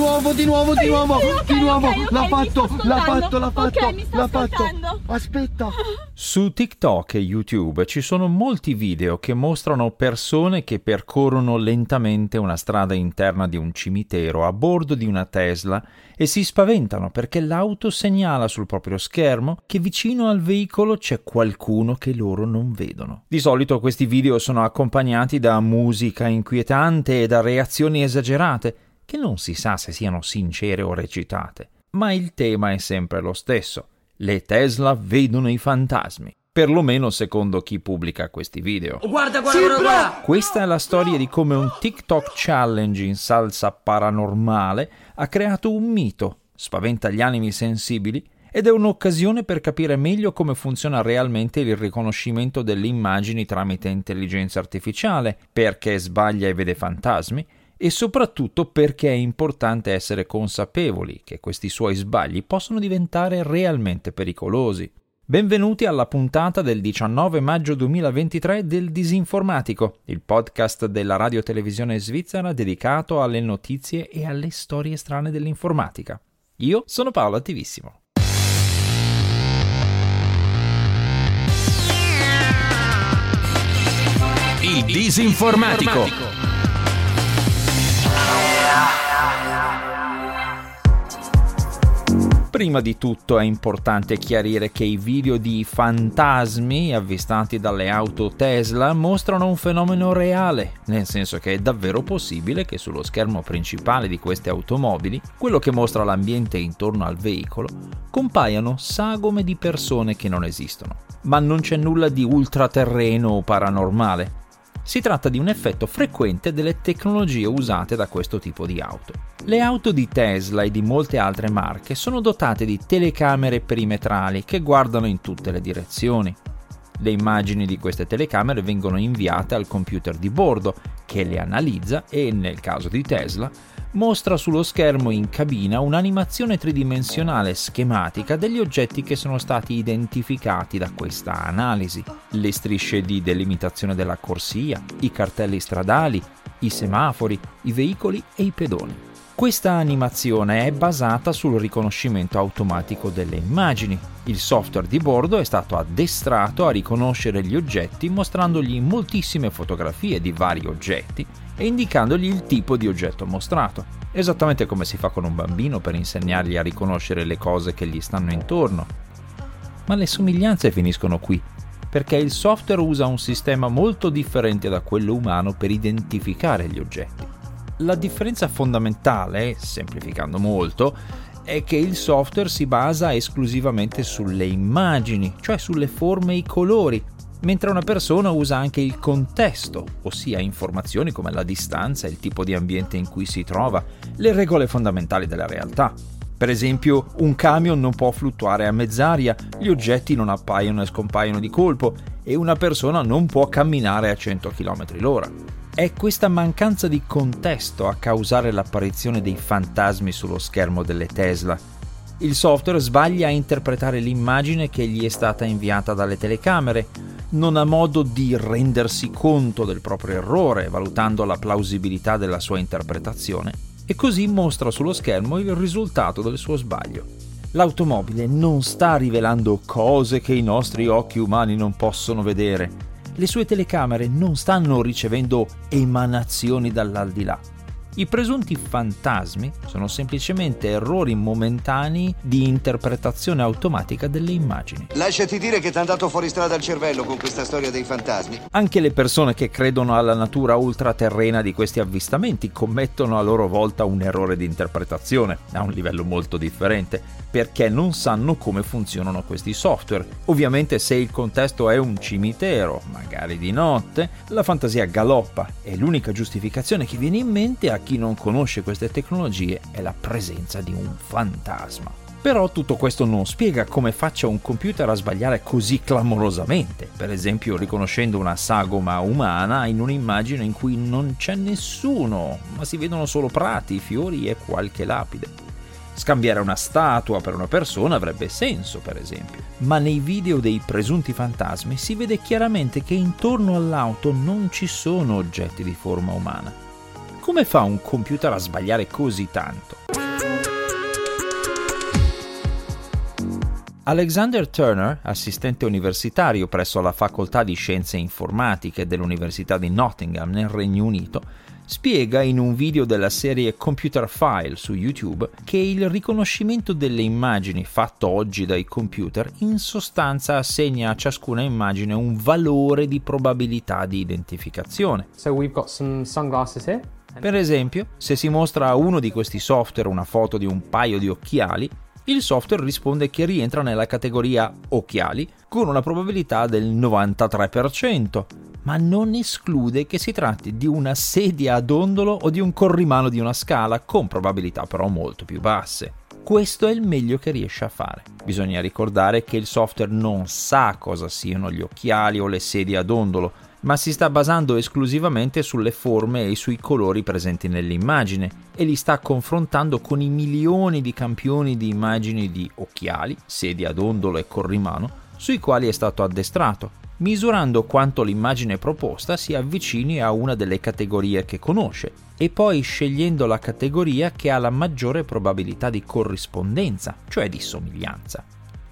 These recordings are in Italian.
nuovo, di nuovo, di nuovo, ok, di nuovo. ok, ok, l'ha fatto, l'ha fatto, l'ha Ok, fatto, mi sto l'ha fatto. Aspetta. Su TikTok e YouTube ci sono molti video che mostrano persone che percorrono lentamente una strada interna di un cimitero a bordo di una Tesla e si spaventano perché l'auto segnala sul proprio schermo che vicino al veicolo c'è qualcuno che loro non vedono. Di solito questi video sono accompagnati da musica inquietante e da reazioni esagerate che non si sa se siano sincere o recitate. Ma il tema è sempre lo stesso. Le Tesla vedono i fantasmi, perlomeno secondo chi pubblica questi video. Guarda, guarda, guarda, guarda. Questa è la storia di come un TikTok challenge in salsa paranormale ha creato un mito, spaventa gli animi sensibili ed è un'occasione per capire meglio come funziona realmente il riconoscimento delle immagini tramite intelligenza artificiale, perché sbaglia e vede fantasmi e soprattutto perché è importante essere consapevoli che questi suoi sbagli possono diventare realmente pericolosi. Benvenuti alla puntata del 19 maggio 2023 del Disinformatico, il podcast della radio televisione svizzera dedicato alle notizie e alle storie strane dell'informatica. Io sono Paolo Attivissimo. Il Disinformatico. Prima di tutto è importante chiarire che i video di fantasmi avvistati dalle auto Tesla mostrano un fenomeno reale, nel senso che è davvero possibile che sullo schermo principale di queste automobili, quello che mostra l'ambiente intorno al veicolo, compaiano sagome di persone che non esistono. Ma non c'è nulla di ultraterreno o paranormale. Si tratta di un effetto frequente delle tecnologie usate da questo tipo di auto. Le auto di Tesla e di molte altre marche sono dotate di telecamere perimetrali che guardano in tutte le direzioni. Le immagini di queste telecamere vengono inviate al computer di bordo che le analizza e, nel caso di Tesla, mostra sullo schermo in cabina un'animazione tridimensionale schematica degli oggetti che sono stati identificati da questa analisi. Le strisce di delimitazione della corsia, i cartelli stradali, i semafori, i veicoli e i pedoni. Questa animazione è basata sul riconoscimento automatico delle immagini. Il software di bordo è stato addestrato a riconoscere gli oggetti mostrandogli moltissime fotografie di vari oggetti e indicandogli il tipo di oggetto mostrato, esattamente come si fa con un bambino per insegnargli a riconoscere le cose che gli stanno intorno. Ma le somiglianze finiscono qui, perché il software usa un sistema molto differente da quello umano per identificare gli oggetti. La differenza fondamentale, semplificando molto, è che il software si basa esclusivamente sulle immagini, cioè sulle forme e i colori, mentre una persona usa anche il contesto, ossia informazioni come la distanza, il tipo di ambiente in cui si trova, le regole fondamentali della realtà. Per esempio, un camion non può fluttuare a mezz'aria, gli oggetti non appaiono e scompaiono di colpo e una persona non può camminare a 100 km l'ora. È questa mancanza di contesto a causare l'apparizione dei fantasmi sullo schermo delle Tesla. Il software sbaglia a interpretare l'immagine che gli è stata inviata dalle telecamere, non ha modo di rendersi conto del proprio errore, valutando la plausibilità della sua interpretazione, e così mostra sullo schermo il risultato del suo sbaglio. L'automobile non sta rivelando cose che i nostri occhi umani non possono vedere. Le sue telecamere non stanno ricevendo emanazioni dall'aldilà. I presunti fantasmi sono semplicemente errori momentanei di interpretazione automatica delle immagini. Lasciati dire che ti è andato fuori strada il cervello con questa storia dei fantasmi. Anche le persone che credono alla natura ultraterrena di questi avvistamenti commettono a loro volta un errore di interpretazione, a un livello molto differente, perché non sanno come funzionano questi software. Ovviamente se il contesto è un cimitero, magari di notte, la fantasia galoppa e l'unica giustificazione che viene in mente a chi non conosce queste tecnologie è la presenza di un fantasma. Però tutto questo non spiega come faccia un computer a sbagliare così clamorosamente, per esempio riconoscendo una sagoma umana in un'immagine in cui non c'è nessuno, ma si vedono solo prati, fiori e qualche lapide. Scambiare una statua per una persona avrebbe senso, per esempio. Ma nei video dei presunti fantasmi si vede chiaramente che intorno all'auto non ci sono oggetti di forma umana. Come fa un computer a sbagliare così tanto? Alexander Turner, assistente universitario presso la Facoltà di Scienze Informatiche dell'Università di Nottingham nel Regno Unito, spiega in un video della serie Computer File su YouTube che il riconoscimento delle immagini fatto oggi dai computer in sostanza assegna a ciascuna immagine un valore di probabilità di identificazione. So we've got some sunglasses here. Per esempio, se si mostra a uno di questi software una foto di un paio di occhiali, il software risponde che rientra nella categoria occhiali con una probabilità del 93%, ma non esclude che si tratti di una sedia a dondolo o di un corrimano di una scala con probabilità però molto più basse. Questo è il meglio che riesce a fare. Bisogna ricordare che il software non sa cosa siano gli occhiali o le sedie a dondolo, ma si sta basando esclusivamente sulle forme e sui colori presenti nell'immagine e li sta confrontando con i milioni di campioni di immagini di occhiali, sedie ad ondolo e corrimano sui quali è stato addestrato, misurando quanto l'immagine proposta si avvicini a una delle categorie che conosce e poi scegliendo la categoria che ha la maggiore probabilità di corrispondenza, cioè di somiglianza.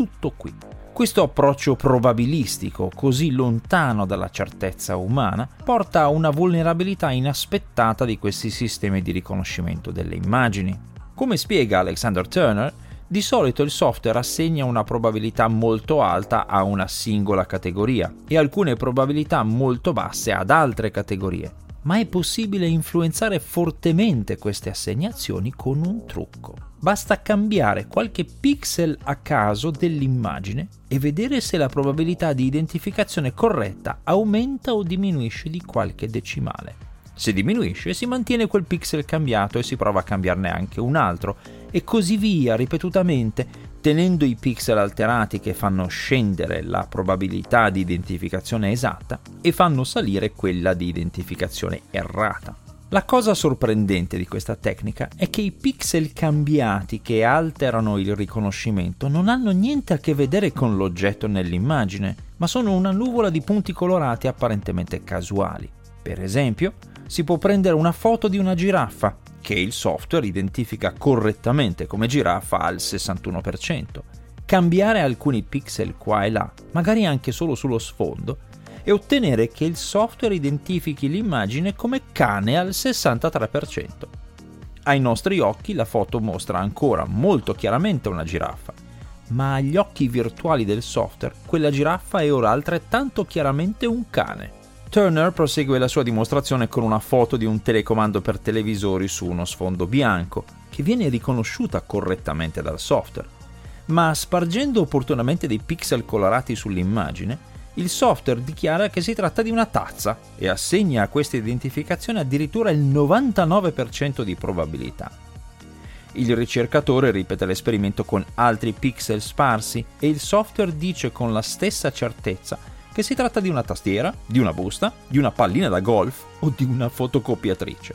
Tutto qui. Questo approccio probabilistico, così lontano dalla certezza umana, porta a una vulnerabilità inaspettata di questi sistemi di riconoscimento delle immagini. Come spiega Alexander Turner, di solito il software assegna una probabilità molto alta a una singola categoria e alcune probabilità molto basse ad altre categorie, ma è possibile influenzare fortemente queste assegnazioni con un trucco. Basta cambiare qualche pixel a caso dell'immagine e vedere se la probabilità di identificazione corretta aumenta o diminuisce di qualche decimale. Se diminuisce si mantiene quel pixel cambiato e si prova a cambiarne anche un altro e così via ripetutamente, tenendo i pixel alterati che fanno scendere la probabilità di identificazione esatta e fanno salire quella di identificazione errata. La cosa sorprendente di questa tecnica è che i pixel cambiati che alterano il riconoscimento non hanno niente a che vedere con l'oggetto nell'immagine, ma sono una nuvola di punti colorati apparentemente casuali. Per esempio, si può prendere una foto di una giraffa, che il software identifica correttamente come giraffa al 61%, cambiare alcuni pixel qua e là, magari anche solo sullo sfondo, e ottenere che il software identifichi l'immagine come cane al 63%. Ai nostri occhi la foto mostra ancora molto chiaramente una giraffa, ma agli occhi virtuali del software quella giraffa è ora altrettanto chiaramente un cane. Turner prosegue la sua dimostrazione con una foto di un telecomando per televisori su uno sfondo bianco, che viene riconosciuta correttamente dal software. Ma spargendo opportunamente dei pixel colorati sull'immagine, il software dichiara che si tratta di una tazza e assegna a questa identificazione addirittura il 99% di probabilità. Il ricercatore ripete l'esperimento con altri pixel sparsi e il software dice con la stessa certezza che si tratta di una tastiera, di una busta, di una pallina da golf o di una fotocopiatrice.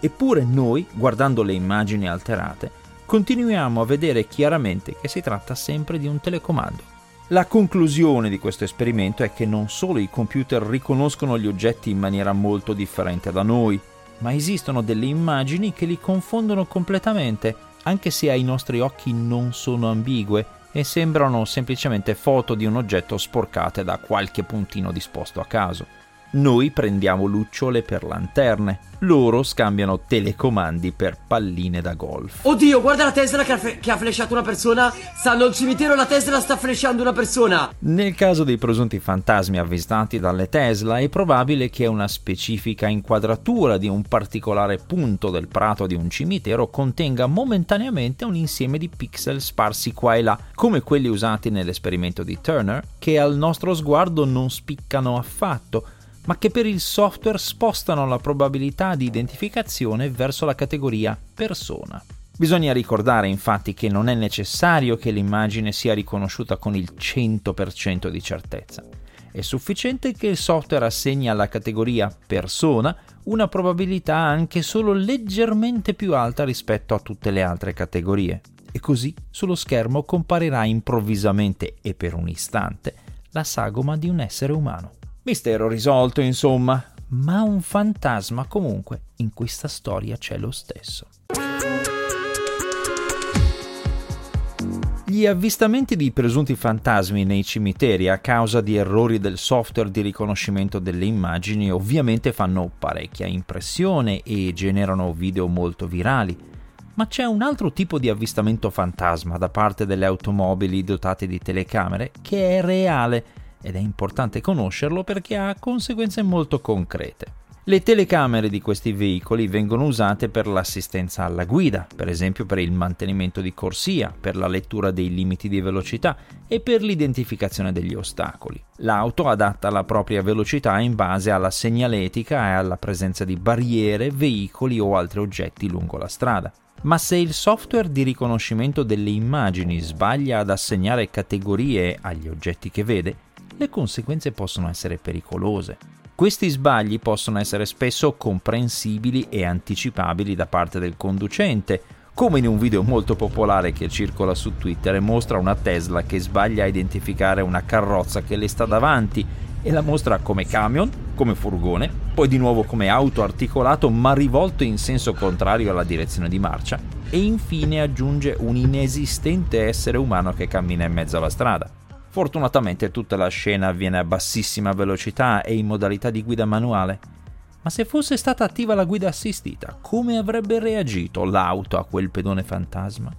Eppure noi, guardando le immagini alterate, continuiamo a vedere chiaramente che si tratta sempre di un telecomando. La conclusione di questo esperimento è che non solo i computer riconoscono gli oggetti in maniera molto differente da noi, ma esistono delle immagini che li confondono completamente, anche se ai nostri occhi non sono ambigue e sembrano semplicemente foto di un oggetto sporcate da qualche puntino disposto a caso. Noi prendiamo lucciole per lanterne, loro scambiano telecomandi per palline da golf. Oddio, guarda la Tesla che ha, fe- che ha flashato una persona. Stanno al cimitero, la Tesla sta flashando una persona. Nel caso dei presunti fantasmi avvistati dalle Tesla, è probabile che una specifica inquadratura di un particolare punto del prato di un cimitero contenga momentaneamente un insieme di pixel sparsi qua e là, come quelli usati nell'esperimento di Turner, che al nostro sguardo non spiccano affatto ma che per il software spostano la probabilità di identificazione verso la categoria persona. Bisogna ricordare infatti che non è necessario che l'immagine sia riconosciuta con il 100% di certezza. È sufficiente che il software assegni alla categoria persona una probabilità anche solo leggermente più alta rispetto a tutte le altre categorie. E così sullo schermo comparirà improvvisamente e per un istante la sagoma di un essere umano. Mistero risolto, insomma, ma un fantasma comunque in questa storia c'è lo stesso. Gli avvistamenti di presunti fantasmi nei cimiteri a causa di errori del software di riconoscimento delle immagini ovviamente fanno parecchia impressione e generano video molto virali. Ma c'è un altro tipo di avvistamento fantasma da parte delle automobili dotate di telecamere che è reale ed è importante conoscerlo perché ha conseguenze molto concrete. Le telecamere di questi veicoli vengono usate per l'assistenza alla guida, per esempio per il mantenimento di corsia, per la lettura dei limiti di velocità e per l'identificazione degli ostacoli. L'auto adatta la propria velocità in base alla segnaletica e alla presenza di barriere, veicoli o altri oggetti lungo la strada. Ma se il software di riconoscimento delle immagini sbaglia ad assegnare categorie agli oggetti che vede, le conseguenze possono essere pericolose. Questi sbagli possono essere spesso comprensibili e anticipabili da parte del conducente, come in un video molto popolare che circola su Twitter e mostra una Tesla che sbaglia a identificare una carrozza che le sta davanti e la mostra come camion, come furgone, poi di nuovo come auto articolato ma rivolto in senso contrario alla direzione di marcia e infine aggiunge un inesistente essere umano che cammina in mezzo alla strada. Fortunatamente tutta la scena avviene a bassissima velocità e in modalità di guida manuale. Ma se fosse stata attiva la guida assistita, come avrebbe reagito l'auto a quel pedone fantasma?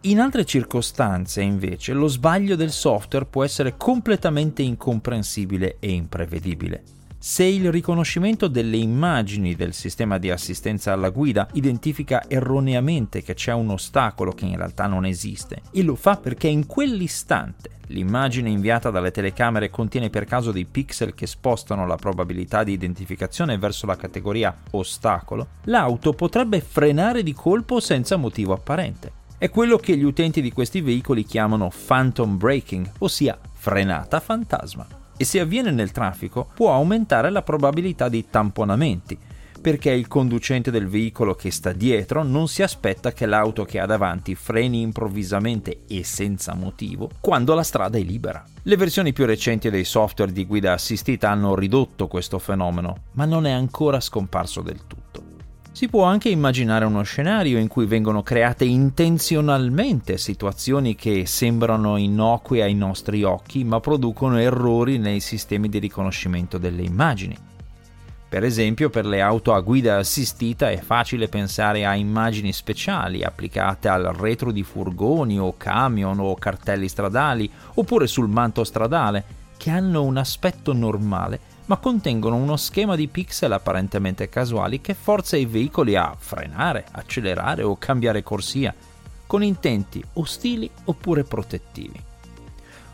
In altre circostanze, invece, lo sbaglio del software può essere completamente incomprensibile e imprevedibile. Se il riconoscimento delle immagini del sistema di assistenza alla guida identifica erroneamente che c'è un ostacolo che in realtà non esiste e lo fa perché in quell'istante l'immagine inviata dalle telecamere contiene per caso dei pixel che spostano la probabilità di identificazione verso la categoria ostacolo, l'auto potrebbe frenare di colpo senza motivo apparente. È quello che gli utenti di questi veicoli chiamano phantom braking, ossia frenata fantasma e se avviene nel traffico può aumentare la probabilità di tamponamenti, perché il conducente del veicolo che sta dietro non si aspetta che l'auto che ha davanti freni improvvisamente e senza motivo quando la strada è libera. Le versioni più recenti dei software di guida assistita hanno ridotto questo fenomeno, ma non è ancora scomparso del tutto. Si può anche immaginare uno scenario in cui vengono create intenzionalmente situazioni che sembrano innocue ai nostri occhi ma producono errori nei sistemi di riconoscimento delle immagini. Per esempio, per le auto a guida assistita è facile pensare a immagini speciali applicate al retro di furgoni o camion o cartelli stradali oppure sul manto stradale, che hanno un aspetto normale ma contengono uno schema di pixel apparentemente casuali che forza i veicoli a frenare, accelerare o cambiare corsia, con intenti ostili oppure protettivi.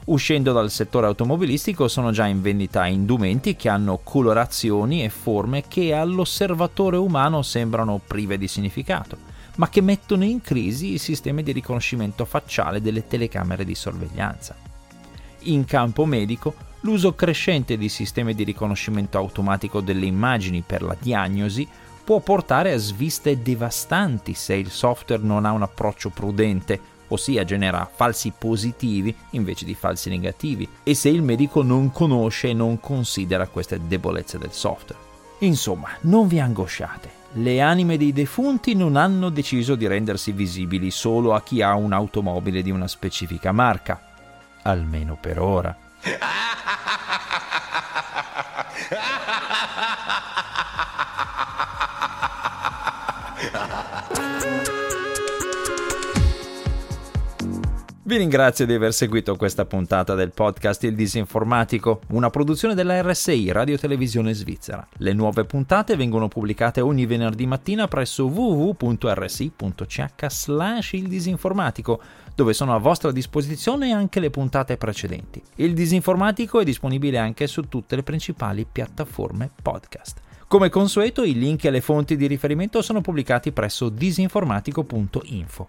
Uscendo dal settore automobilistico sono già in vendita indumenti che hanno colorazioni e forme che all'osservatore umano sembrano prive di significato, ma che mettono in crisi i sistemi di riconoscimento facciale delle telecamere di sorveglianza. In campo medico l'uso crescente di sistemi di riconoscimento automatico delle immagini per la diagnosi può portare a sviste devastanti se il software non ha un approccio prudente, ossia genera falsi positivi invece di falsi negativi, e se il medico non conosce e non considera queste debolezze del software. Insomma, non vi angosciate. Le anime dei defunti non hanno deciso di rendersi visibili solo a chi ha un'automobile di una specifica marca, almeno per ora. ha ha ha Vi ringrazio di aver seguito questa puntata del podcast Il Disinformatico, una produzione della RSI Radio Televisione Svizzera. Le nuove puntate vengono pubblicate ogni venerdì mattina presso www.rsi.ch slash il disinformatico, dove sono a vostra disposizione anche le puntate precedenti. Il Disinformatico è disponibile anche su tutte le principali piattaforme podcast. Come consueto, i link e le fonti di riferimento sono pubblicati presso disinformatico.info